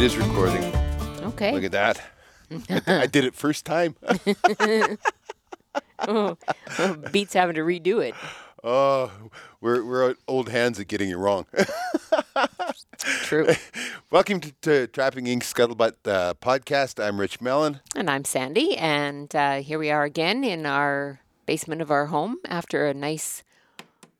It is recording. Okay. Look at that. I did it first time. oh, Beats having to redo it. Oh, we're we're old hands at getting it wrong. True. Welcome to, to Trapping Ink Scuttlebutt uh, podcast. I'm Rich Mellon. And I'm Sandy, and uh, here we are again in our basement of our home after a nice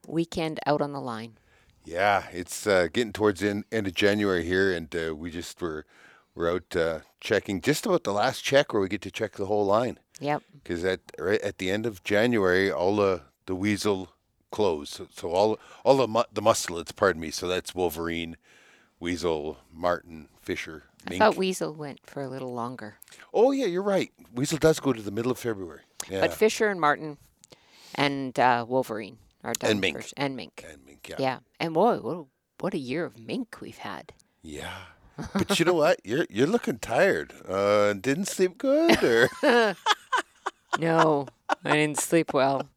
weekend out on the line. Yeah, it's uh, getting towards the end, end of January here, and uh, we just were we're out uh, checking just about the last check where we get to check the whole line Yep. because at right at the end of January, all the the weasel close. So, so all all the mu- the mustelids, pardon me. So that's Wolverine, weasel, marten, fisher, I mink. thought Weasel went for a little longer. oh yeah, you're right. Weasel does go to the middle of February. Yeah, But Fisher and Marten and uh, Wolverine are done. And mink. first. And mink. and mink. Yeah. Yeah. And boy, what a, what a year of mink we've had. Yeah. But you know what? You're you're looking tired. Uh, didn't sleep good, or No, I didn't sleep well.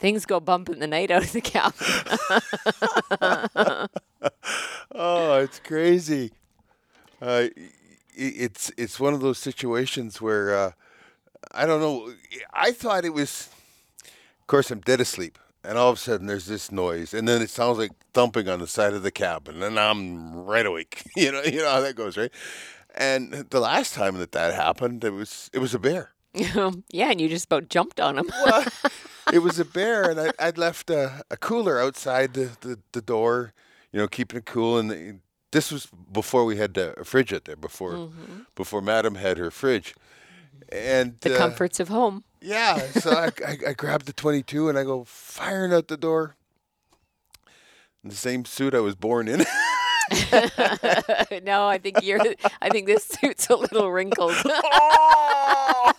Things go bump in the night out of the cabin. oh, it's crazy. Uh, it's it's one of those situations where uh, I don't know. I thought it was. Of course, I'm dead asleep, and all of a sudden there's this noise, and then it sounds like thumping on the side of the cabin, and I'm right awake. You know, you know how that goes, right? And the last time that that happened, it was it was a bear. yeah, and you just about jumped on him. Well, it was a bear, and I, I'd left a, a cooler outside the, the, the door, you know, keeping it cool. And the, this was before we had uh, a fridge out there, before before Madam had her fridge. And the uh, comforts of home. Yeah, so I, I, I grabbed the 22 and I go firing out the door. In the same suit I was born in. no, I think you're. I think this suit's a little wrinkled. oh!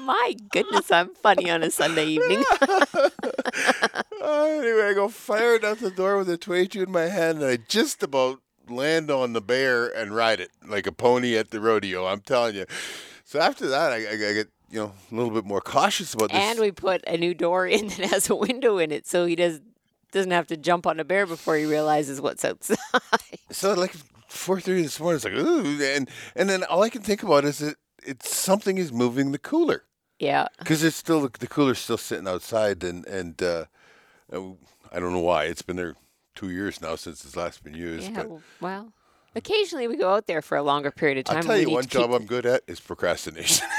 My goodness, I'm funny on a Sunday evening. Uh, anyway, I go firing out the door with a 22 in my hand, and I just about land on the bear and ride it like a pony at the rodeo. I'm telling you. So after that, I, I, I get you know a little bit more cautious about this. and we put a new door in that has a window in it, so he does doesn't have to jump on a bear before he realizes what's outside. so like 4:30 this morning, it's like ooh, and and then all I can think about is that it's something is moving the cooler yeah, because it's still the cooler's still sitting outside, and and uh, uh, I don't know why it's been there two years now since it's last been used. yeah. but Well, occasionally we go out there for a longer period of time. I'll tell you one job I'm good at is procrastination.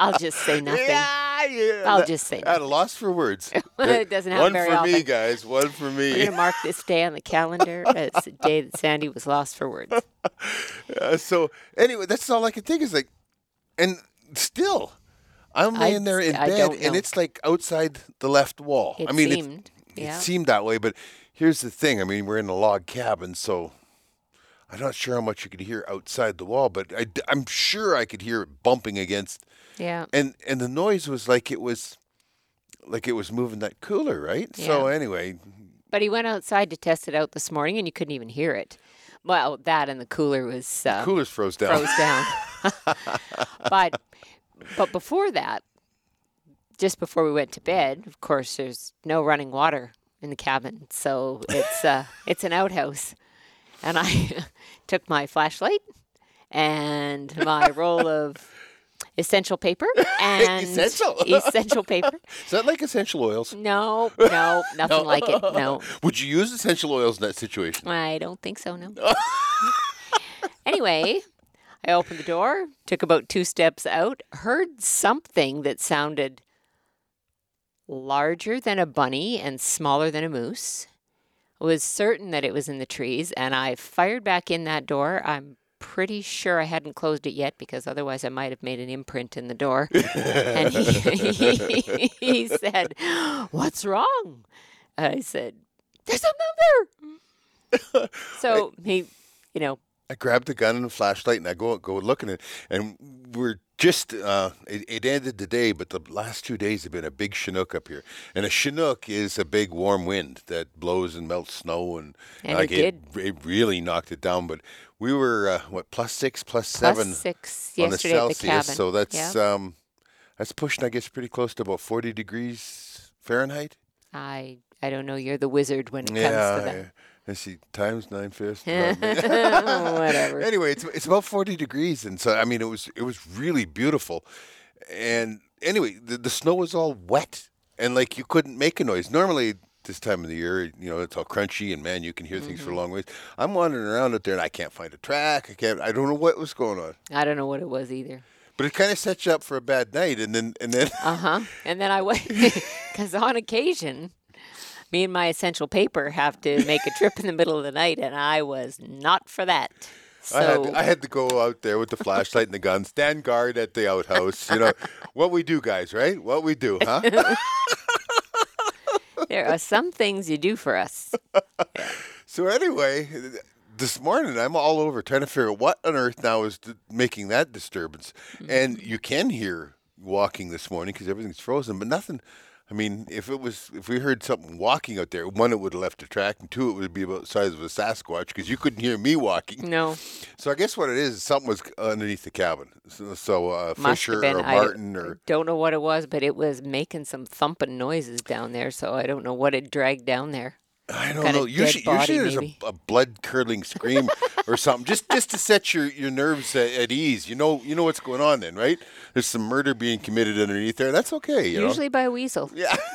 I'll just say nothing. Yeah, yeah. I'll just say At a loss for words. It doesn't happen One very for me, guys. One for We're me. gonna mark this day on the calendar as the day that Sandy was lost for words. Uh, so anyway, that's all I can think is like, and still, I'm I- laying there in I bed, don't and it's like outside the left wall. It I mean, it- seemed, it, seemed that way, but here's the thing. I mean, we're in a log cabin, so. I'm not sure how much you could hear outside the wall, but I, am sure I could hear it bumping against Yeah. and and the noise was like it was like it was moving that cooler right Yeah. so anyway But he went outside to test it out this morning, and you couldn't even hear it. Well, that and the cooler was uh, cooler's froze down froze down. but but before that, just before we went to bed, of course, there's no running water in the cabin, so it's uh, it's an outhouse, and I took my flashlight and my roll of essential paper and Essential? essential paper. is that like essential oils No, no, nothing like it. No. would you use essential oils in that situation I don't think so, no. anyway, I opened the door, took about two steps out, heard something that sounded larger than a bunny and smaller than a moose. Was certain that it was in the trees, and I fired back in that door. I'm pretty sure I hadn't closed it yet because otherwise I might have made an imprint in the door. and he, he said, What's wrong? I said, There's something there. so he, you know, I grabbed the gun and the flashlight and I go go looking at it and we're just uh, it, it ended today, but the last two days have been a big chinook up here, and a chinook is a big warm wind that blows and melts snow and, And like it it really knocked it down. But we were uh, what plus six, plus plus seven six on the the Celsius, cabin. so that's yeah. um that's pushing I guess pretty close to about forty degrees Fahrenheit. I I don't know. You're the wizard when it comes to that. yeah. I see times nine fifths. Whatever. anyway, it's it's about forty degrees, and so I mean, it was it was really beautiful. And anyway, the, the snow was all wet, and like you couldn't make a noise. Normally, this time of the year, you know, it's all crunchy, and man, you can hear things for a long ways. I'm wandering around out there, and I can't find a track. I can't. I don't know what was going on. I don't know what it was either. But it kind of sets you up for a bad night, and then and then Uh huh. And then I went because on occasion, me and my essential paper have to make a trip in the middle of the night, and I was not for that. I had So I had to go out there with the flashlight and the gun, stand guard at the outhouse. You know what we do, guys, right? What we do, huh? there are some things you do for us. So anyway, this morning I'm all over trying to figure out what on earth now is making that disturbance. Mm-hmm. And you can hear walking this morning because everything's frozen, but nothing. I mean, if it was, if we heard something walking out there, one, it would have left a track, and two, it would be about the size of a Sasquatch because you couldn't hear me walking. No, So I guess what it is, something was underneath the cabin. So, so uh, Fisher been. or I Marten or don't know what it was, but it was making some thumping noises down there. So I don't know what it dragged down there. I don't know. Usually, body, usually there's a, a blood curdling scream or something, just just to set your, your nerves at, at ease. You know, you know what's going on then, right? There's some murder being committed underneath there. That's okay. You Usually by a weasel. Yeah.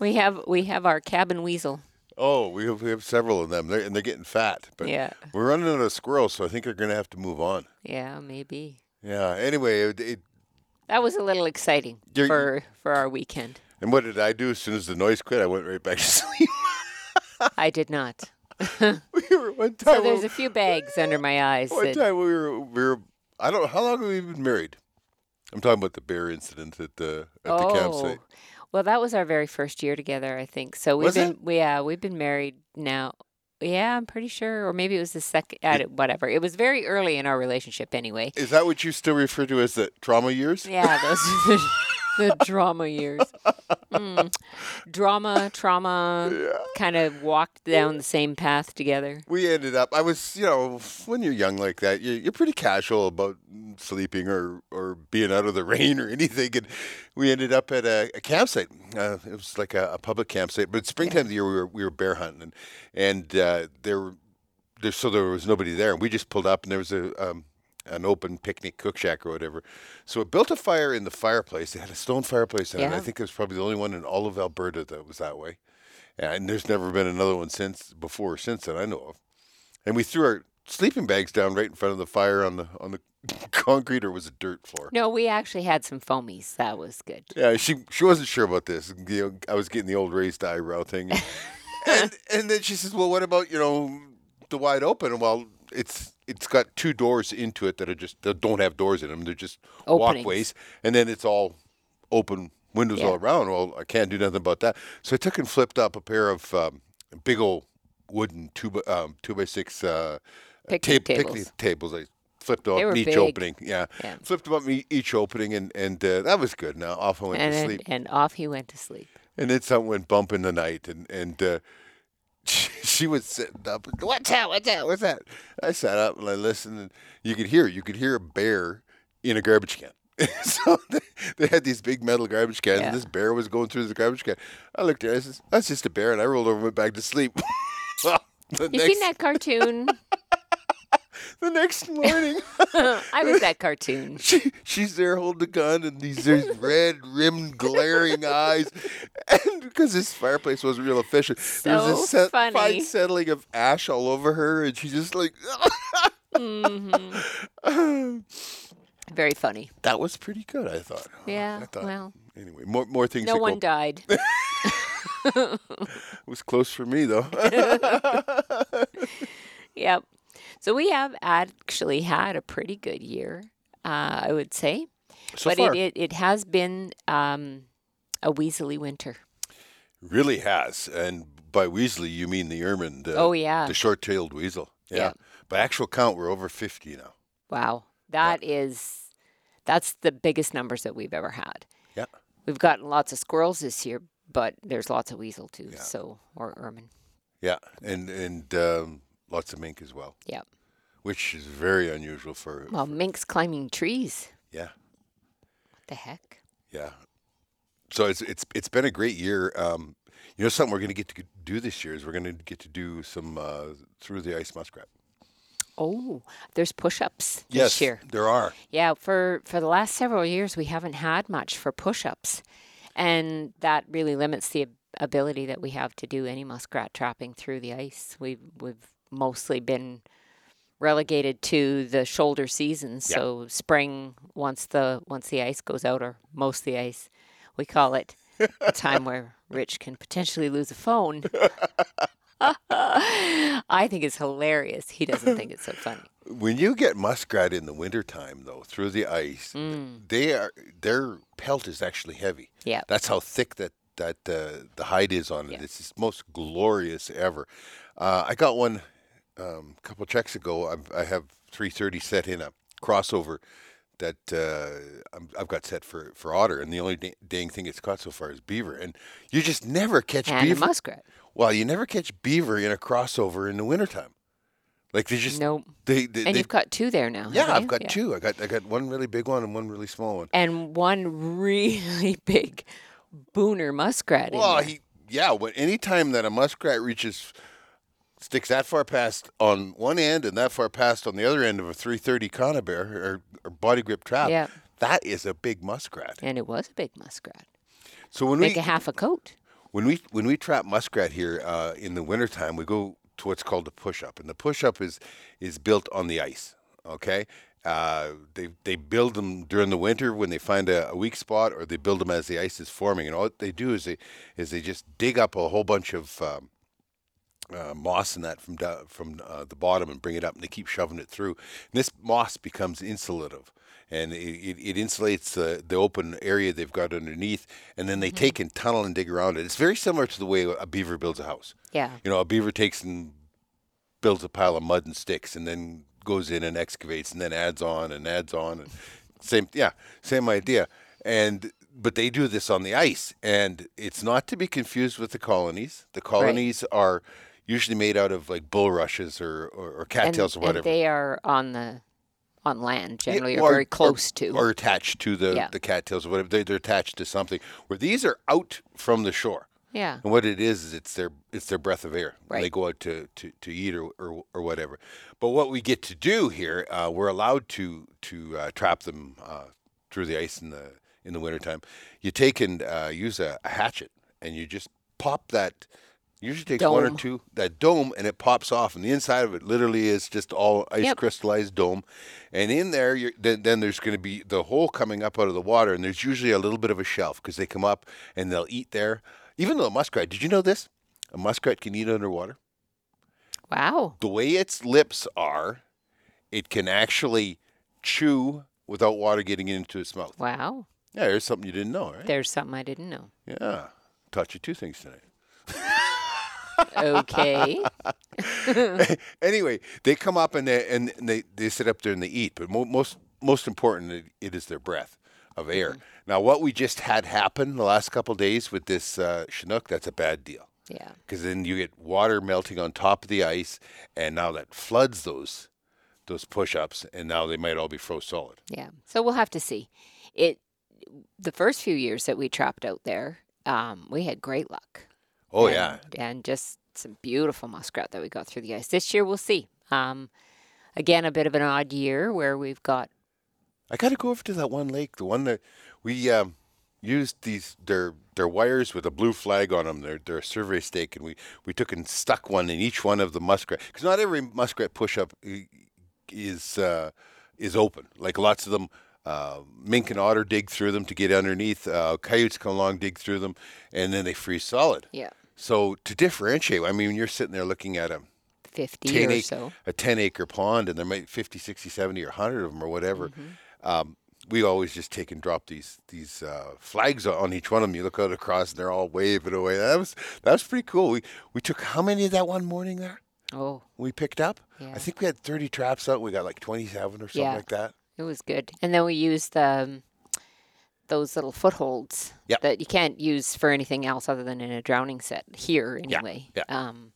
We have we have our cabin weasel. Oh, we have, we have several of them, they're, and they're getting fat. But Yeah. we're running out of squirrels, so I think they're going to have to move on. Yeah, maybe. Yeah. Anyway, it, it, That was a little exciting for for our weekend. and what did I do as soon as the noise quit? I went right back to sleep. I did not. we were one time. So there's a few bags under my eyes. One that- time we were we were I don't know how long have we been married. I'm talking about the bear incident at the at the campsite. Oh, well, that was our very first year together, I think. So we've Was been, it? yeah, we've been married now. Yeah, I'm pretty sure, or maybe it was the second. Whatever. It was very early in our relationship, anyway. Is that what you still refer to as the trauma years? Yeah, those are the, drama years. Mm. Drama, trauma, Yeah. kind of walked down the same path together. We ended up. I was, you know, when you're young like that, you're, you're pretty casual about sleeping or or being out of the rain or anything. And we ended up at a, a campsite. Uh, it was like a, a public campsite, but springtime of the year we were we were bear hunting, and and uh, there were there so there was nobody there. And we just pulled up, and there was a um, an open picnic cook shack or whatever. So it built a fire in the fireplace. They had a stone fireplace in it. I think it was probably the only one in all of Alberta that was that way. And there's never been another one since before or since that I know of. And we threw our sleeping bags down right in front of the fire on the on the concrete or was it dirt floor? No, we actually had some foamies. That was good. Yeah, she she wasn't sure about this. You know, I was getting the old raised eyebrow thing, and and then she says, "Well, what about you know the wide open?" Well, it's it's got two doors into it that are just that don't have doors in them. They're just Openings. walkways, and then it's all open windows Yeah. all around. Well, I can't do nothing about that. So I took and flipped up a pair of um, big old wooden two by, um, two by six uh, Picnic ta- tables. picnic tables. I flipped up each big. opening. Yeah. Yeah. flipped them up each opening, and and uh, that was good. Now off I went And, to sleep. and off he went to sleep. And then something went bump in the night, and and uh, she, was sitting up. What's that? What's that? What's that? I sat up and I listened, and you could hear you could hear a bear in a garbage can. so they, they had these big metal garbage cans, Yeah. and this bear was going through the garbage can. I looked at it. I said, "That's just a bear," and I rolled over and went back to sleep. well, You next seen that cartoon? the next morning. I was that cartoon. She, she's there holding the gun and these these red rimmed glaring eyes, and because this fireplace wasn't real efficient, there So was a set, fine settling of ash all over her, and she's just like, hmm Very funny. that was pretty good. I thought. Yeah. I thought. Well, Anyway, more more things. no one go- died. It was close for me though. Yep. So we have actually had a pretty good year, uh, I would say. so but far, it, it, it has been um, a weaselly winter. really has, and by Weasley you mean the ermine, the, oh, yeah. the short-tailed weasel. Yeah. Yeah. By actual count, we're over fifty now. Wow. that is that's the biggest numbers that we've ever had. Yeah. We've gotten lots of squirrels this year, but there's lots of weasel too. Yeah. So, or ermine. Yeah, and and um, lots of mink as well. Yep. which is very unusual for. Well, minks climbing trees. Yeah, What the heck? yeah. So it's it's it's been a great year. Um, You know, something we're going to get to do this year is we're going to get to do some uh, through the ice muskrat. Oh, there's push-ups Yes, this year. there are. Yeah, for for the last several years we haven't had much for push-ups, and that really limits the ability that we have to do any muskrat trapping through the ice. We've we've mostly been relegated to the shoulder season, Yeah. so spring once the once the ice goes out, or most the ice, we call it a time where Rich can potentially lose a phone. I think it's hilarious. He doesn't think it's so funny. When you get muskrat in the wintertime, though, through the ice, they are their pelt is actually heavy. Yeah. That's how thick that that uh, the hide is on it. Yeah. It's the most glorious ever. Uh, I got one um, a couple checks ago. I've, I have 330 set in a crossover that uh, I'm, I've got set for, for otter, and the only da- dang thing it's caught so far is beaver. And you just never catch And beaver. muskrat. well, you never catch beaver in a crossover in the wintertime. Like they just Nope. they, they, And they you've got two there now. yeah, I've got Yeah. two. I got I got one really big one and one really small one. And one really big booner muskrat. Well, he yeah. When anytime that a muskrat reaches sticks that far past on one end and that far past on the other end of a 330 conibear or, or body grip trap, Yeah. that is a big muskrat. and it was a big muskrat. So when Make we make a half a coat. when we when we trap muskrat here uh, in the wintertime, we go to what's called a push up, and the push up is is built on the ice. Okay, uh, they they build them during the winter when they find a, a weak spot, or they build them as the ice is forming. And all they do is they is they just dig up a whole bunch of um, uh, moss and that from do- from uh, the bottom and bring it up, and they keep shoving it through. And this moss becomes insulative, and it, it, it insulates the, the open area they've got underneath. And then they take and tunnel and dig around it. It's very similar to the way a beaver builds a house. Yeah. You know, a beaver takes and builds a pile of mud and sticks, and then goes in and excavates, and then adds on and adds on, and same yeah, same idea. And but they do this on the ice, and it's not to be confused with the colonies. The colonies are usually made out of like bulrushes or or, or And, cattails or and whatever. they are on the on land generally, Yeah, or, very close to. or attached to the Yeah. the cattails or whatever. They, they're attached to something. Where these are out from the shore. yeah. And what it is is it's their it's their breath of air when they go out to, to, to eat or, or or whatever. But what we get to do here, uh, we're allowed to to uh, trap them uh, through the ice in the in the wintertime. You take and uh, use a, a hatchet and you just pop that. Usually takes one or two that dome and it pops off and the inside of it literally is just all ice Yep. crystallized dome, and in there you're, then then there's going to be the hole coming up out of the water and there's usually a little bit of a shelf because they come up and they'll eat there. Even though a muskrat, did you know this? A muskrat can eat underwater. Wow. The way its lips are, it can actually chew without water getting into its mouth. Wow. Yeah, there's something you didn't know, right? There's something I didn't know. Yeah, taught you two things tonight. Okay. anyway, they come up and they and they, they sit up there and they eat. But mo- most most important, it, it is their breath of air. Now, what we just had happen the last couple of days with this uh, Chinook, that's a bad deal yeah. because then you get water melting on top of the ice, and now that floods those those push-ups, and now they might all be froze solid. Yeah. So we'll have to see. It the first few years that we trapped out there, um, we had great luck. Oh and, yeah, And just some beautiful muskrat that we got through the ice. This year we'll see. Um, again, a bit of an odd year where we've got I got to go over to that one lake, the one that we um, used these their their wires with a blue flag on them. They're they're a survey stake, and we we took and stuck one in each one of the muskrat because not every muskrat push up is uh, is open. Like lots of them. Uh, mink and otter dig through them to get underneath. Uh, coyotes come along, dig through them, and then they freeze solid. yeah, So to differentiate, I mean, you're sitting there looking at a 50 or ac- so. a 10 acre pond and there might 50 60 70 or 100 of them or whatever Mm-hmm. um, we always just take and drop these these uh, flags on- each one of them you look out across and they're all waving away that was that was pretty cool we we took how many of that one morning there Oh, we picked up Yeah. i think we had 30 traps out we got like 27 or something Yeah. like that it was good. And then we used um, those little footholds Yep. that you can't use for anything else other than in a drowning set here anyway. yeah. Um,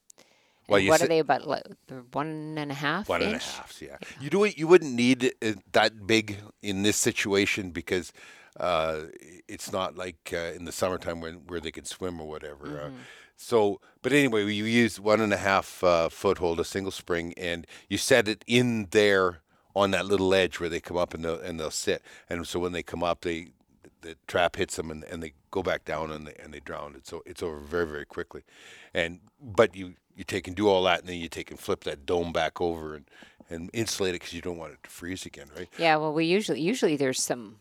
Well, what sit- are they about? Like, one and a half One and a half, yeah. You do it. You wouldn't need it that big in this situation because Uh, it's not like uh, in the summertime when where they can swim or whatever. Uh, Mm-hmm. so, but anyway, you use one and a half uh, foothold, a single spring, and you set it in there on that little edge where they come up and they'll, and they'll sit. And so when they come up, they the trap hits them and, and they go back down and they, and they drown it. So it's over very very quickly. And but you you take and do all that and then you take and flip that dome back over and and insulate it because you don't want it to freeze again, right? Yeah, well, we usually usually there's some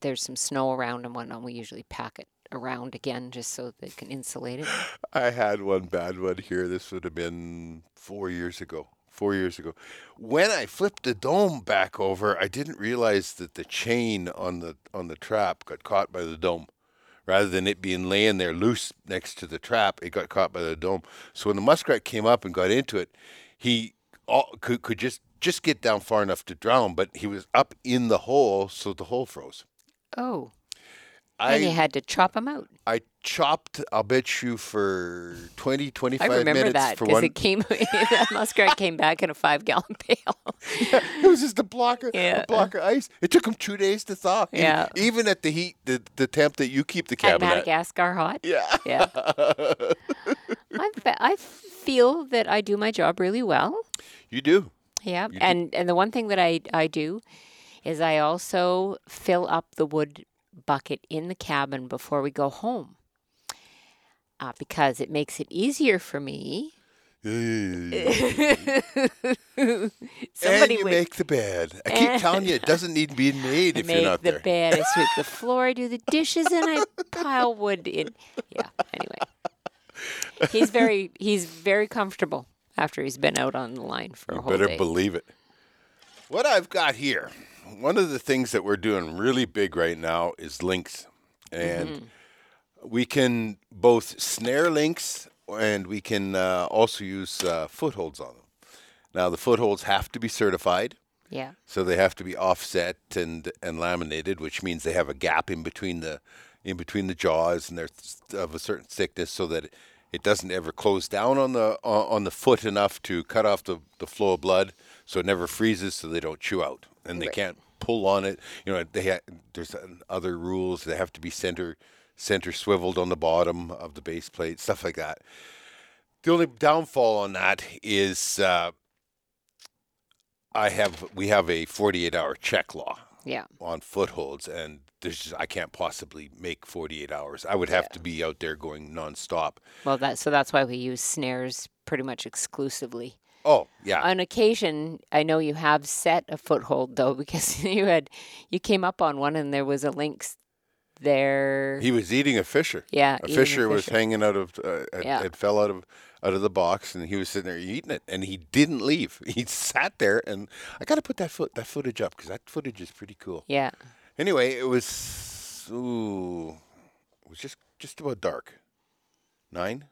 there's some snow around and whatnot. We usually pack it around again just so they can insulate it. I had one bad one here. This would have been four years ago. Four years ago. When I flipped the dome back over, I didn't realize that the chain on the on the trap got caught by the dome. Rather than it being laying there loose next to the trap, it got caught by the dome. So when the muskrat came up and got into it, he all, could could just just get down far enough to drown, but he was up in the hole, so the hole froze. Oh, I and you had to chop them out. I chopped, I'll bet you, for 20, 25 I remember minutes that for because one. it came. that muskrat came back in a five gallon pail. Yeah, it was just a block of, Yeah. a block of ice. It took them two days to thaw. Yeah. Even at the heat, the, the temp that you keep the cabin at. Madagascar hot. Yeah. Yeah. I, I feel that I do my job really well. You do. Yeah, You do- and and the one thing that I I do is I also fill up the wood bucket in the cabin before we go home. Uh, because it makes it easier for me. and Somebody you would make the bed. I keep telling you, it doesn't need to be made if you're not the there. The bed, I sweep the floor, I do the dishes, and I pile wood in. Yeah. Anyway, he's very he's very comfortable after he's been out on the line for a You whole better day. believe it. What I've got here, one of the things that we're doing really big right now is lynx. And Mm-hmm. we can both snare lynx and we can uh, also use uh, footholds on them. Now, the footholds have to be certified. yeah. So they have to be offset and and laminated, which means they have a gap in between the in between the jaws, and they're th- of a certain thickness, so that it doesn't ever close down on the on on the foot enough to cut off the, the flow of blood, so it never freezes, so they don't chew out, and they Right. can't pull on it. You know, they ha- there's other rules. They have to be center center swiveled on the bottom of the base plate, stuff like that. The only downfall on that is. Uh, I have we have a 48 hour check law Yeah. on footholds, and there's just, I can't possibly make 48 hours. I would have to be out there going nonstop. Well, that so that's why we use snares pretty much exclusively. Oh yeah, On occasion, I know you have set a foothold though, because you had you came up on one and there was a lynx there. he was eating a fisher. yeah, A fisher was hanging out of uh, it, Yeah. it fell out of out of the box, and he was sitting there eating it, and he didn't leave. He sat there, and I got to put that foot that footage up because that footage is pretty cool. Yeah. Anyway, it was ooh, it was just just about dark. Nine?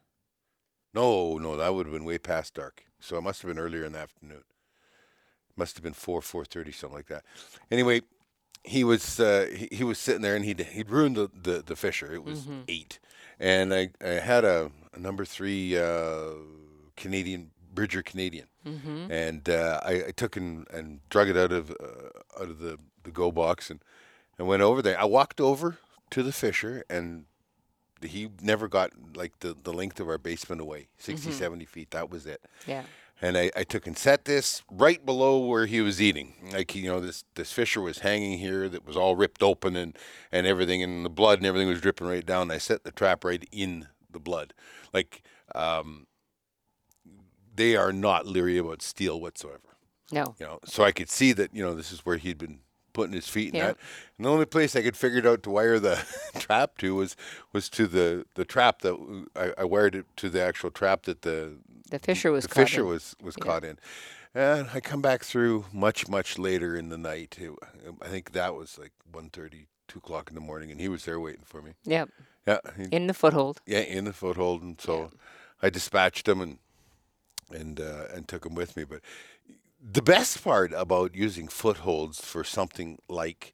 No, no, that would have been way past dark. So it must have been earlier in the afternoon. Must have been four, four thirty, something like that. Anyway, he was uh, he, he was sitting there and he'd he'd ruined the, the, the fisher. It was ate, and I, I had a, a number three uh, Canadian Bridger Canadian, Mm-hmm. and uh, I, I took and, and drug it out of uh, out of the, the go box and and went over there. I walked over to the fisher and he never got like the, the length of our basement away 60 70 feet that was it Yeah. and I, I took and set this right below where he was eating. Like you know, this this fisher was hanging here that was all ripped open and and everything, and the blood and everything was dripping right down. I set the trap right in the blood. Like um, they are not leery about steel whatsoever. No. You know, so I could see that you know this is where he'd been putting his feet in Yeah. that. And the only place I could figure it out to wire the trap to was was to the the trap that I wired it to the actual trap that the The fisher was the caught fisher in. was was Yeah. caught in. And I come back through much much later in the night. It- I think that was like 1.30, 2 o'clock in the morning, and he was there waiting for me. Yep. Yeah, he, In the foothold. yeah, in the foothold, and so I dispatched him and and uh, and took him with me. But the best part about using footholds for something like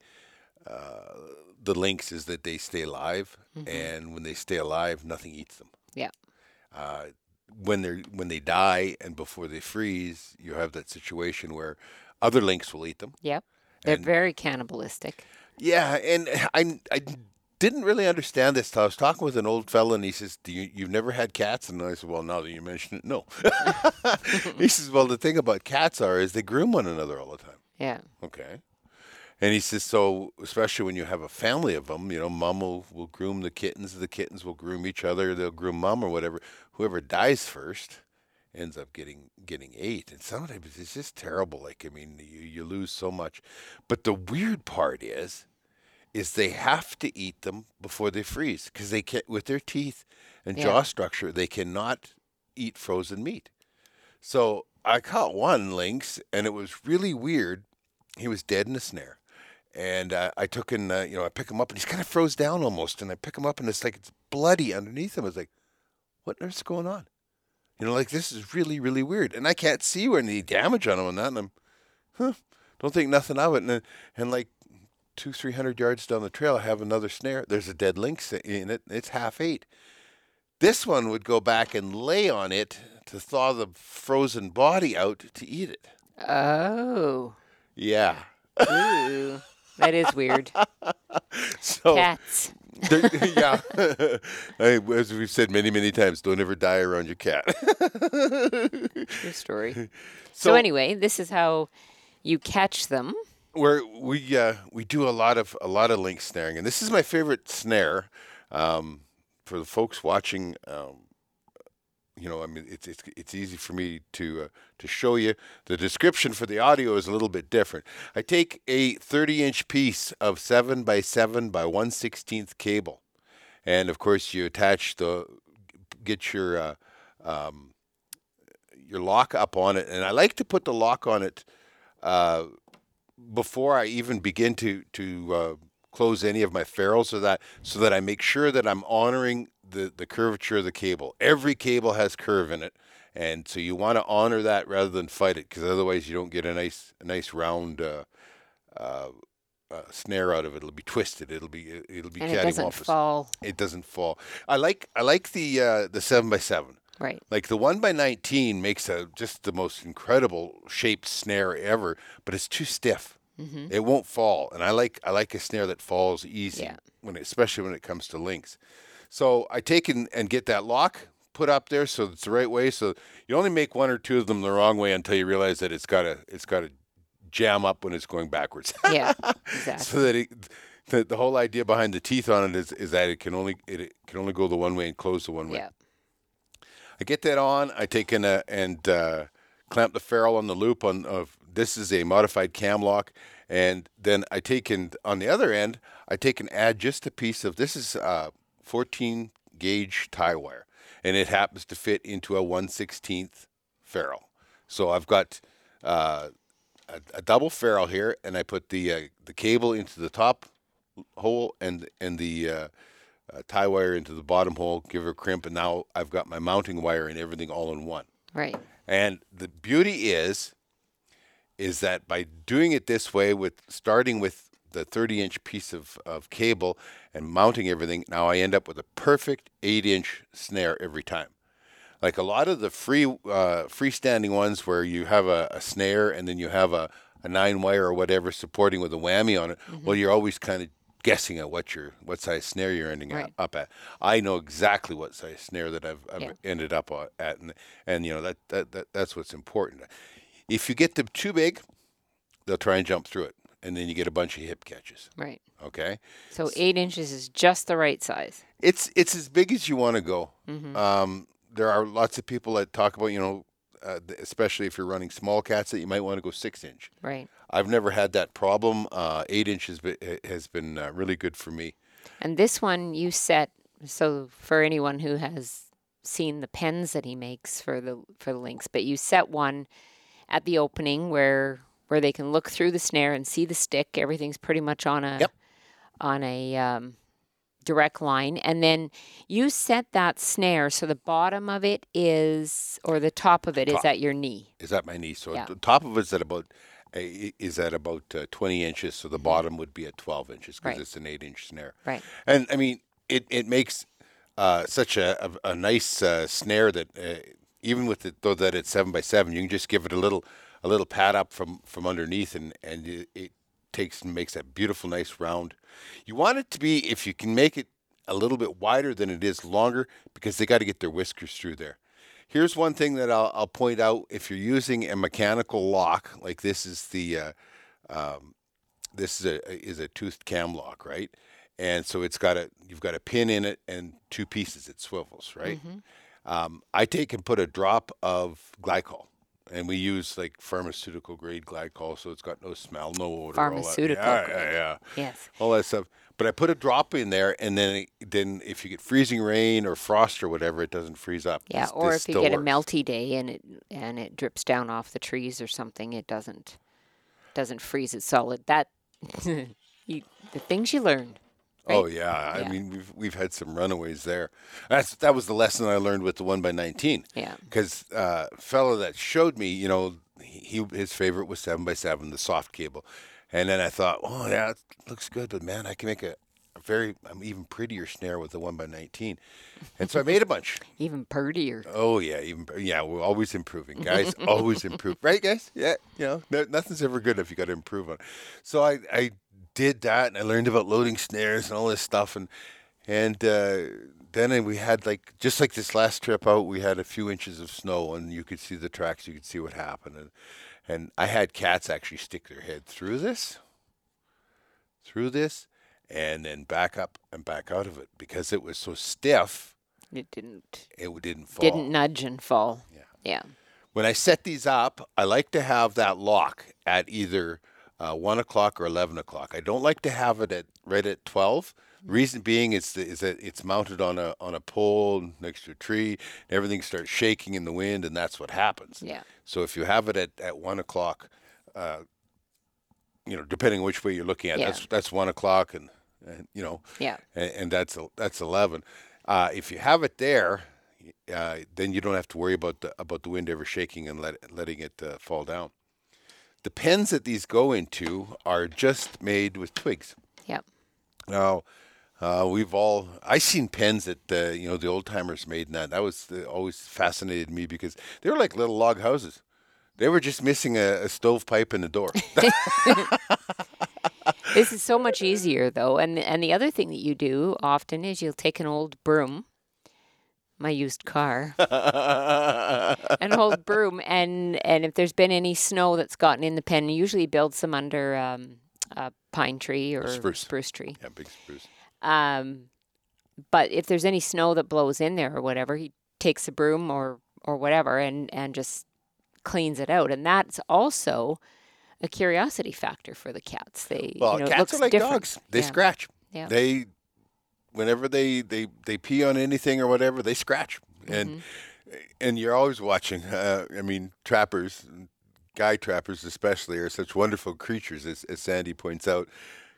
uh, the lynx is that they stay alive, and when they stay alive, nothing eats them. Yeah. Uh, when they when they die and before they freeze, you have that situation where other lynx will eat them. Yep. They're And- very cannibalistic. Yeah, and I I didn't really understand this. till I was talking with an old fella, and he says, "Do you you've never had cats?" And I said, "Well, now that you mention it, no." he says, "Well, the thing about cats are is they groom one another all the time." Yeah. Okay. And he says, so especially when you have a family of them, you know, mom will, will groom the kittens, the kittens will groom each other, they'll groom mom or whatever. Whoever dies first ends up getting getting ate. And sometimes it's just terrible. Like I mean, you, you lose so much. But the weird part is, is they have to eat them before they freeze because they can't with their teeth and Yeah. jaw structure they cannot eat frozen meat. So I caught one lynx, and it was really weird. He was dead in a snare, and uh, I took him. Uh, you know, I pick him up, and he's kind of froze down almost. And I pick him up, and it's like it's bloody underneath him. I was like, "What on earth's going on?" You know, like this is really, really weird, and I can't see where any damage on him and that. And I'm, huh, don't think nothing of it. And and like two, three hundred yards down the trail, I have another snare. There's a dead lynx in it. It's half ate. This one would go back and lay on it to thaw the frozen body out to eat it. Oh. Yeah. Ooh. that is weird. So Cats. yeah, as we've said many, many times, don't ever die around your cat. True story. So, So- anyway, this is how you catch them. Where we uh, we do a lot of a lot of lynx snaring, and this is my favorite snare. Um, for the folks watching, um, you know, I mean, it's it's it's easy for me to uh, to show you. The description for the audio is a little bit different. I take a 30 inch piece of seven by seven by one sixteenth cable, and of course you attach the get your uh, um, your lock up on it, and I like to put the lock on it. Uh, before I even begin to to uh, close any of my ferrules so that so that I make sure that I'm honoring the the curvature of the cable. Every cable has curve in it, and so you want to honor that rather than fight it because otherwise you don't get a nice a nice round. Uh, uh, uh, snare out of it. It'll be twisted. It'll be it'll be And it doesn't fall. It doesn't fall. I like I like the uh, the seven by seven. Right. Like the one by nineteen makes a just the most incredible shaped snare ever, but it's too stiff. Mm-hmm. It won't fall, and I like I like a snare that falls easy Yeah. when it, especially when it comes to lynx. So I take and, and get that lock put up there so it's the right way. So you only make one or two of them the wrong way until you realize that it's got to it's got to jam up when it's going backwards. Yeah. Exactly. so that it, the, the whole idea behind the teeth on it is, is that it can only it, it can only go the one way and close the one way. Yeah. I get that on. I take in a, and uh, clamp the ferrule on the loop on of this is a modified cam lock, and then I take in on the other end. I take and add just a piece of this is uh, 14 gauge tie wire, and it happens to fit into a 1/16th ferrule. So I've got uh, a, a double ferrule here, and I put the uh, the cable into the top hole and and the uh, tie wire into the bottom hole, give her a crimp, and now I've got my mounting wire and everything all in one. Right. And the beauty is, is that by doing it this way, with starting with the 30 inch piece of, of cable and mounting everything, now I end up with a perfect eight inch snare every time. Like a lot of the free uh, freestanding ones where you have a, a snare and then you have a, a nine wire or whatever supporting with a whammy on it, well, you're always kind of guessing at what your what size snare you're ending Right. up at. I know exactly what size snare that I've, I've Yeah. ended up at, and and you know that, that that that's what's important. If you get them too big, they'll try and jump through it, and then you get a bunch of hip catches. Right. Okay, So eight inches is just the right size. it's it's as big as you want to go. Mm-hmm. Um, there are lots of people that talk about you know, uh, especially if you're running small cats, that you might want to go six inch. Right. I've never had that problem. Uh, eight inches be- has been uh, really good for me. And this one you set so for anyone who has seen the pens that he makes for the for the lynx, but you set one at the opening where where they can look through the snare and see the stick. Everything's pretty much on a Yep. on a um, direct line, and then you set that snare so the bottom of it is or the top of it is Top. at your knee. Is at my knee, so Yeah. the top of it's at about uh, is at about uh, 20 inches, so the Mm-hmm. bottom would be at 12 inches because Right. it's an eight inch snare. Right. And I mean, it it makes uh, such a, a, a nice uh, snare that uh, even with it though that it's seven by seven, you can just give it a little a little pat up from from underneath, and and it it, takes and makes that beautiful, nice round. You want it to be, if you can make it a little bit wider than it is longer, because they got to get their whiskers through there. Here's one thing that I'll, I'll point out: if you're using a mechanical lock, like this is the, uh, um, this is a is a toothed cam lock, right? And so it's got a you've got a pin in it and two pieces. It swivels, right? Um, I take and put a drop of glycol, and we use like pharmaceutical grade glycol, so it's got no smell, no odor. all that. Pharmaceutical yeah, grade. yeah, yeah, Yes. all that stuff. But I put a drop in there, and then it, then if you get freezing rain or frost or whatever, it doesn't freeze up. Yeah, This- or this if you get a melty day and it and it drips down off the trees or something, it doesn't doesn't freeze it solid. That you, the things you learn. Oh right? yeah. I mean we've we've had some runaways there. That's that was the lesson I learned with the one by nineteen. Yeah. Because uh, fellow that showed me, you know, he his favorite was seven by seven, the soft cable, and then I thought, oh yeah, it looks good, but man, I can make a, a very um, even prettier snare with the one by nineteen, and so I made a bunch. Even prettier. Oh yeah, even yeah, we're always improving, guys. always improve, right, guys? Yeah, you know, no, nothing's ever good if you got to improve on. it. So I I did that, and I learned about loading snares and all this stuff, and and uh, then we had like just like this last trip out, we had a few inches of snow, and you could see the tracks, you could see what happened, and and I had cats actually stick their head through this, through this, and then back up and back out of it because it was so stiff, It didn't it didn't fall. didn't nudge and fall. Yeah. Yeah. When I set these up, I like to have that lock at either uh, one o'clock or eleven o'clock. I don't like to have it at right at twelve. Reason being is, the, is that it's mounted on a on a pole next to a tree. and Everything starts shaking in the wind, and that's what happens. Yeah. So if you have it at, at one o'clock, uh, you know, depending which way you're looking at, Yeah. that's that's one o'clock, and, and you know, Yeah. and, and that's that's eleven. Uh, if you have it there, uh, then you don't have to worry about the about the wind ever shaking and let letting it uh, fall down. The pens that these go into are just made with twigs. Yep. Now, uh, we've all I seen pens that uh, you know the old timers made, and that that was uh, always fascinated me because they were like little log houses. They were just missing a, a stovepipe and a door. This is so much easier though, and and the other thing that you do often is you'll take an old broom, my used car, an old broom, and and if there's been any snow that's gotten in the pen, usually builds some under um, a pine tree or spruce. spruce tree. yeah, big spruce. Um, but if there's any snow that blows in there or whatever, he takes a broom or or whatever and and just cleans it out, and that's also a curiosity factor for the cats. They Well, you know, cats are like different. dogs. They Yeah. scratch. Yeah. They, whenever they, they, they pee on anything or whatever, they scratch. And Mm-hmm. and you're always watching. Uh, I mean, trappers, guy trappers especially, are such wonderful creatures, as, as Sandy points out.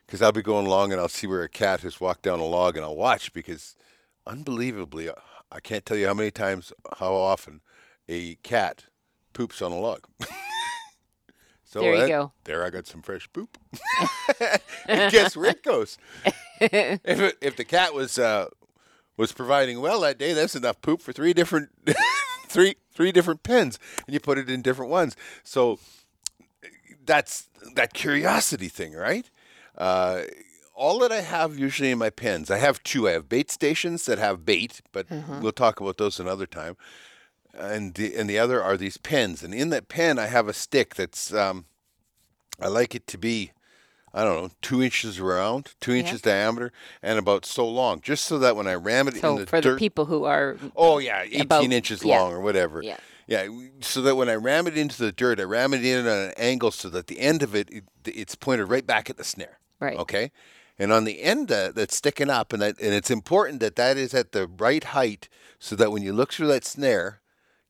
Because I'll be going along and I'll see where a cat has walked down a log and I'll watch because, unbelievably, uh, I can't tell you how many times, how often, a cat poops on a log. so There you that- go. There, I got some fresh poop. and guess where it goes? if it, if the cat was uh, was providing well that day, that's enough poop for three different three three different pens, and you put it in different ones. So that's that curiosity thing, right? Uh, all that I have usually in my pens, I have two. I have bait stations that have bait, but we'll talk about those another time. And the and the other are these pens, and in that pen I have a stick that's um, I like it to be I don't know, two inches around, two inches diameter, and about so long, just so that when I ram it in So the for dirt, the people who are oh yeah, eighteen about- inches yeah. long or whatever, Yeah. yeah, so that when I ram it into the dirt, I ram it in at an angle so that the end of it, it it's pointed right back at the snare. Right. Okay. And on the end uh, that's sticking up, and that, and it's important that that is at the right height, so that when you look through that snare,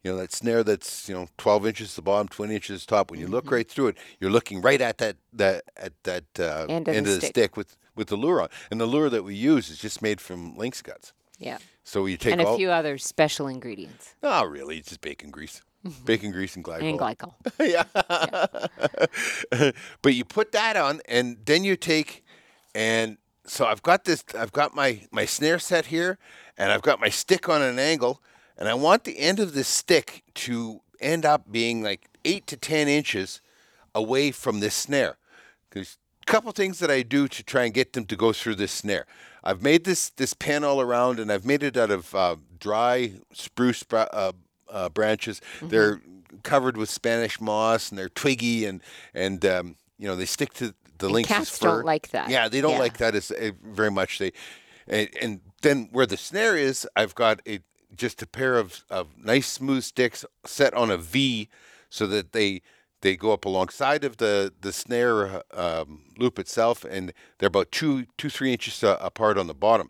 you know that snare that's you know 12 inches the bottom, 20 inches the top. When you look Mm-hmm. right through it, you're looking right at that that at that uh, End of the the stick. stick with with the lure on. And the lure that we use is just made from lynx guts. yeah, So you take and a few other special ingredients No, really, it's just bacon grease, bacon grease and glycol. and glycol. yeah. but you put that on, and then you take, and so I've got this. I've got my my snare set here, and I've got my stick on an angle, and I want the end of this stick to end up being like eight to ten inches away from this snare, because a couple things that I do to try and get them to go through this snare. I've made this this pen all around, and I've made it out of uh, dry spruce uh, uh, branches. They're covered with Spanish moss, and they're twiggy, and and um, you know they stick to the And lynx's cats fur. don't like that. Yeah, they don't Yeah. like that as uh, very much. They and, and then where the snare is, I've got a just a pair of, of nice smooth sticks set on a V, so that they they go up alongside of the the snare um, loop itself, and they're about two two three inches uh, apart on the bottom.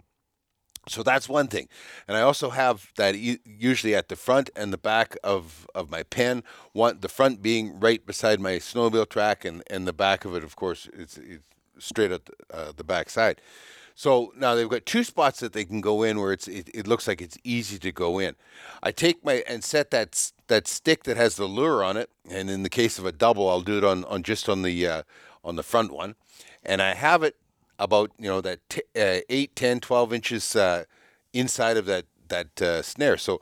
So that's one thing, and I also have that u- usually at the front and the back of, of my pen. One the front being right beside my snowmobile track, and, and the back of it, of course, is, is straight at the, uh, the back side. So now they've got two spots that they can go in where it's it, it looks like it's easy to go in. I take my and set that that stick that has the lure on it, and in the case of a double, I'll do it on, on just on the uh, on the front one, and I have it about you know that t- uh, 8 10 12 inches uh, inside of that that uh, snare. So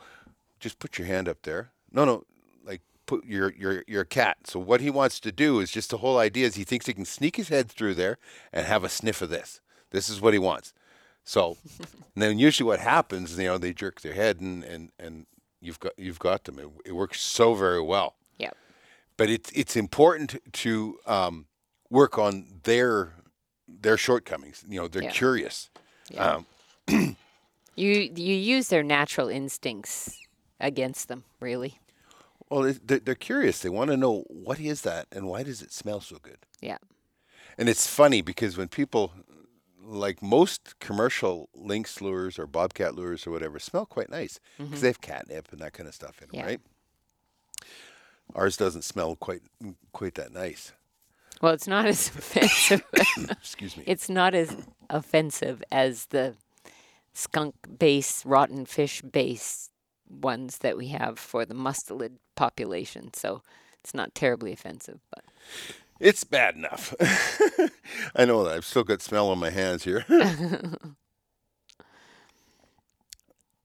just put your hand up there. No no like put your your your cat. So what he wants to do is just the whole idea is he thinks he can sneak his head through there and have a sniff of this this is what he wants so and then usually what happens you know they jerk their head and and and you've got you've got them it, it works so very well Yep. but it's it's important to um, work on their their shortcomings. You know, they're Yeah. curious. Yeah. Um, You you use their natural instincts against them, really. well, they're, they're curious. They want to know what is that and why does it smell so good. Yeah. And it's funny because when people, like most commercial lynx lures or bobcat lures or whatever, smell quite nice because mm-hmm. they have catnip and that kind of stuff in them, Yeah. right? Ours doesn't smell quite mm, quite that nice. Well, it's not as offensive. Excuse me. it's not as offensive as the skunk base, rotten fish base ones that we have for the mustelid population. So it's not terribly offensive, but It's bad enough. I know that. I've still got smell on my hands here.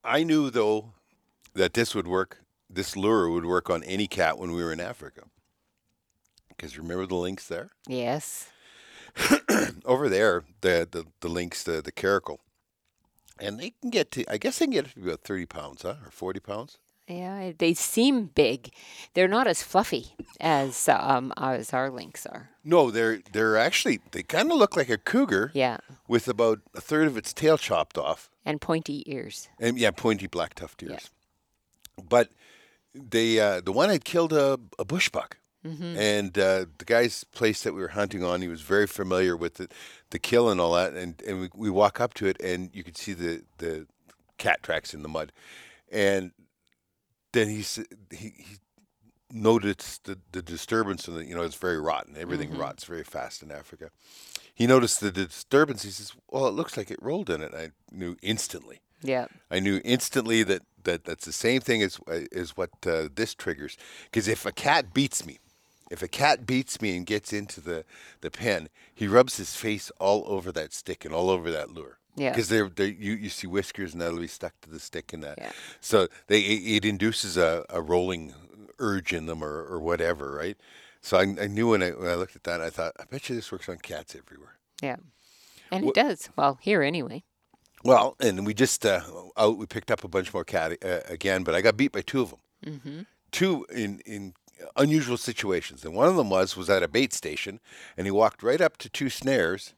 I knew though that this would work. This lure would work on any cat when we were in Africa. Because remember the lynx there? yes. Over there, the the, the lynx, the the caracal, and they can get to. I guess they can get to about thirty pounds, huh, or forty pounds. Yeah, they seem big. They're not as fluffy as um as our lynx are. No, they're they're actually they kind of look like a cougar Yeah, with about a third of its tail chopped off. and pointy ears. And yeah, pointy black tuft ears. Yeah. But they uh, the one had killed a, a bush buck. Mm-hmm. And uh, the guy's place that we were hunting on, he was very familiar with the, the kill and all that. And, and we, we walk up to it, and you could see the, the cat tracks in the mud. And then he he, he noticed the, the disturbance, and you know it's very rotten. Everything rots very fast in Africa. He noticed the disturbance. He says, "Well, it looks like it rolled in it." I knew instantly. Yeah, I knew instantly that, that that's the same thing as as what uh, this triggers. Because if a cat beats me, if a cat beats me and gets into the, the pen, he rubs his face all over that stick and all over that lure. Yeah. Because they're, they you, you see whiskers and that'll be stuck to the stick and that. Yeah. So they it, it induces a, a rolling urge in them or, or whatever, right? So I, I knew when I when I looked at that, I thought, I bet you this works on cats everywhere. yeah, and it does. Well, here anyway. Well, and we just uh, out we picked up a bunch more cat uh, again, but I got beat by two of them. Mm-hmm. Two in in unusual situations, and one of them was was at a bait station, and he walked right up to two snares,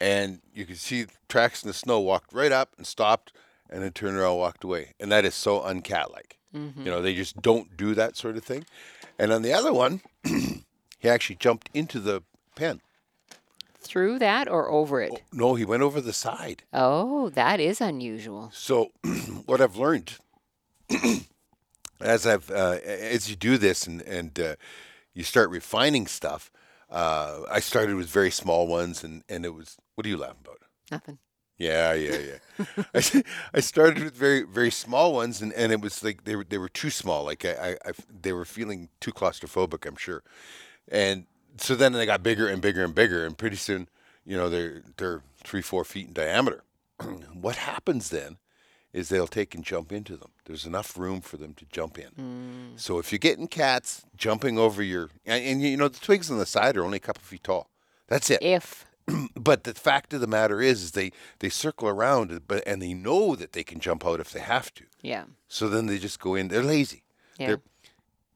and you could see tracks in the snow. Walked right up and stopped, and then turned around, and walked away, and that is so uncat-like. You know, they just don't do that sort of thing. And on the other one, he actually jumped into the pen. Through that or over it? No, he went over the side. Oh, that is unusual. So, what I've learned as I've uh, as you do this and and uh, you start refining stuff, uh, I started with very small ones, and and it was what are you laughing about? Nothing. Yeah, yeah, yeah. I, I started with very very small ones, and, and it was like they were they were too small. Like I I they were feeling too claustrophobic, I'm sure. And so then they got bigger and bigger and bigger, and pretty soon, you know, they're they're three four feet in diameter. what happens then is they'll take and jump into them. There's enough room for them to jump in. So if you're getting cats jumping over your and, and you know the twigs on the side are only a couple feet tall. That's it. If But the fact of the matter is, is they they circle around, but and they know that they can jump out if they have to. yeah, So then they just go in. They're lazy. yeah. They're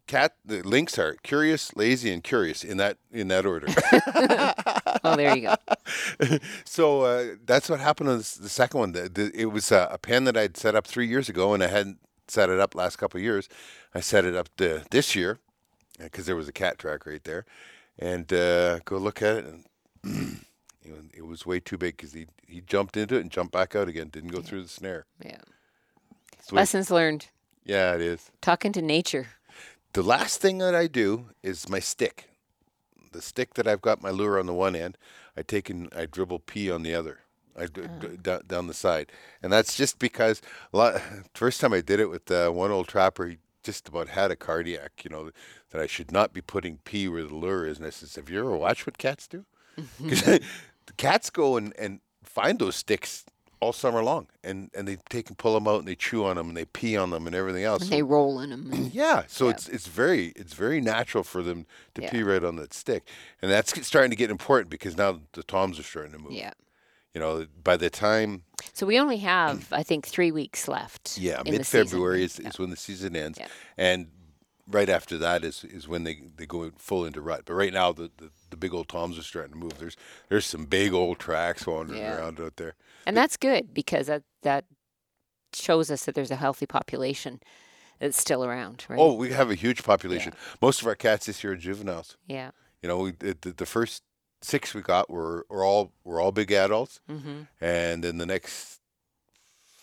cat. The lynx are curious, lazy, and curious in that in that order. oh, there you go. so uh, that's what happened on this, the second one. The, the, it was uh, a pen that I'd set up three years ago, and I hadn't set it up last couple of years. I set it up to, this year because there was a cat track right there, and uh, go look at it, and it was way too big because he he jumped into it and jumped back out again. Didn't go through the snare. Yeah. It's the way- Lessons learned. yeah, it is. Talking to nature. The last thing that I do is my stick. The stick that I've got my lure on the one end, I take and I dribble pee on the other. I d- d- d- down the side, and that's just because a lot. First time I did it with uh, one old trapper, he just about had a cardiac. You know that I should not be putting pee where the lure is. And I says, "Have you ever watched what cats do? 'Cause the cats go and, and find those sticks all summer long, and, and they take and pull them out and they chew on them and they pee on them and everything else. And So- they roll in them. yeah, so Yeah. it's it's very it's very natural for them to Yeah. pee right on that stick, and that's starting to get important because now the toms are starting to move. yeah. You know, by the time So we only have, I think, three weeks left. yeah mid February is, is when the season ends, Yeah. and right after that is is when they they go full into rut. But right now the, the, the big old toms are starting to move. There's there's some big old tracks wandering Yeah. around out there. And that's good because that that shows us that there's a healthy population that's still around, right? Oh, we have a huge population. Most of our cats this year are juveniles. yeah. You know, we, the, the the first six we got were, were all were all big adults. Mm-hmm. and then the next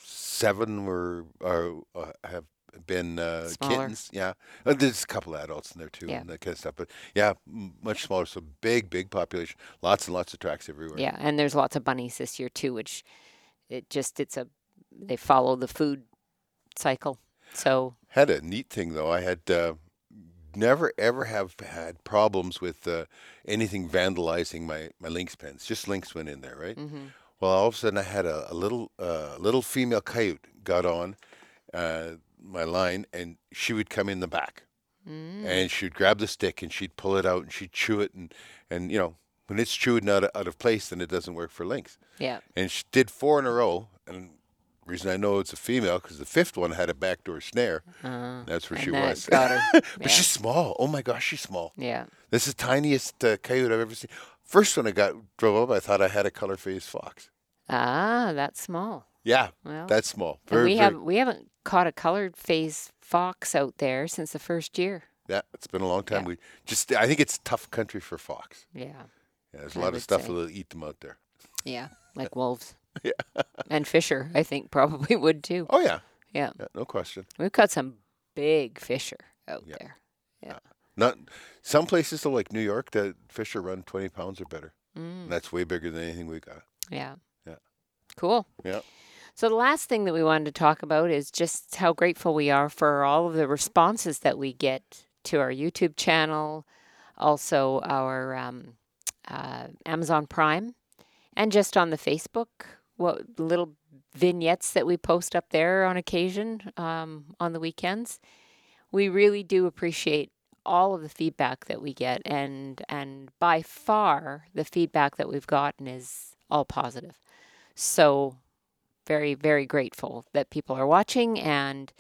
seven were are uh, have been uh, kittens. Yeah, Uh, there's a couple of adults in there too, Yeah. and that kind of stuff. But yeah, m- much smaller. So big, big population. Lots and lots of tracks everywhere. Yeah, and there's lots of bunnies this year too, which it just it's a they follow the food cycle. So Had a neat thing though. I had uh, never ever have had problems with uh, anything vandalizing my my lynx pens. Just lynx went in there, right? mhm. Well, all of a sudden I had a, a little uh, little female coyote got on uh, my line, and she would come in the back, Mm. and she'd grab the stick and she'd pull it out and she'd chew it, and and you know when it's chewed out of, out of place, then it doesn't work for lynx. yeah, And she did four in a row, and reason I know it's a female because the fifth one had a backdoor snare. uh, That's where and she that was. got her. but yeah. she's small. Oh my gosh, she's small. yeah, This is the tiniest uh, coyote I've ever seen. First one I got drove up, I thought I had a color phase fox. ah, that's small. Yeah, Well, that's small. Very, we very, have we haven't caught a colored phase fox out there since the first year. Yeah, it's been a long time. Yeah. We just, I think it's tough country for fox. Yeah, Yeah, there's a I lot of stuff that'll eat them out there. yeah, like wolves. Yeah. and fisher, I think probably would too. Oh yeah, Yeah, yeah no question. we've got some big fisher out there. Yeah. there. Not some places though, like New York, that Fisher run 20 pounds or better. Mm. And that's way bigger than anything we got. Yeah. Yeah. Cool. Yeah. So the last thing that we wanted to talk about is just how grateful we are for all of the responses that we get to our YouTube channel, also our um, uh, Amazon Prime, and just on the Facebook. What little vignettes that we post up there on occasion um, on the weekends. We really do appreciate all of the feedback that we get, and and by far the feedback that we've gotten is all positive. So very very grateful that people are watching, and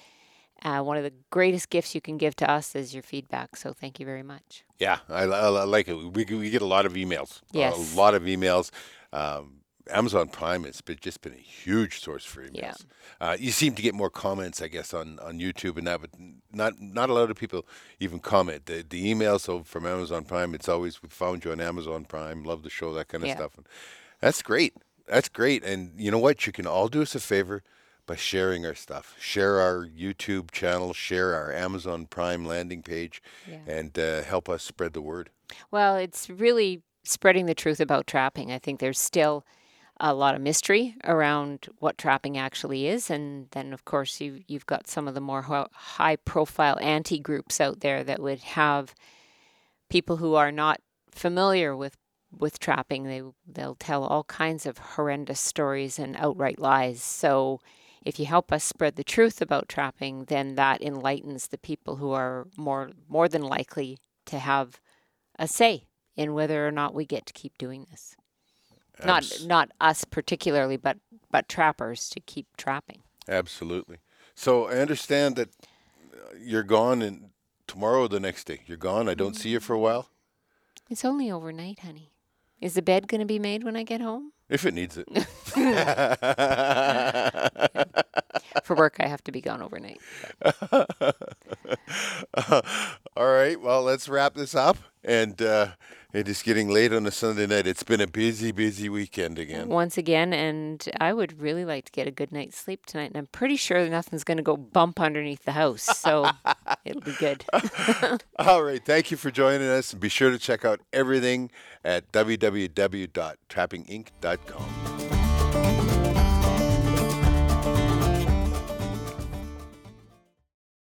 uh, one of the greatest gifts you can give to us is your feedback. So thank you very much. Yeah, I, I, like it. We, we get a lot of emails. Yes. A lot of emails. Um, Amazon Prime has been, just been a huge source for emails. Yeah. Uh, you seem to get more comments, I guess, on, on YouTube and that, but not not a lot of people even comment. The, the emails so from Amazon Prime, it's always we found you on Amazon Prime, love the show, that kind of Yeah. stuff. And that's great. That's great. And you know what? You can all do us a favor by sharing our stuff. Share our YouTube channel, share our Amazon Prime landing page, Yeah. and uh, help us spread the word. Well, it's really spreading the truth about trapping. I think there's still a lot of mystery around what trapping actually is, and then of course you you've got some of the more ho- high-profile anti-groups out there that would have people who are not familiar with with trapping. They they'll tell all kinds of horrendous stories and outright lies. So. If you help us spread the truth about trapping, then that enlightens the people who are more more than likely to have a say in whether or not we get to keep doing this. Not Abs- not us particularly, but but trappers to keep trapping. Absolutely. So I understand that uh, you're gone and tomorrow or the next day. You're gone. I don't see you for a while. It's only overnight, honey. Is the bed going to be made when I get home? If it needs it. For work, I have to be gone overnight. All right. Well, let's wrap this up. And uh, it is getting late on a Sunday night. It's been a busy, busy weekend again. Once again, and I would really like to get a good night's sleep tonight. And I'm pretty sure nothing's going to go bump underneath the house, so it'll be good. All right. Thank you for joining us. And be sure to check out everything at www.trappinginc.com.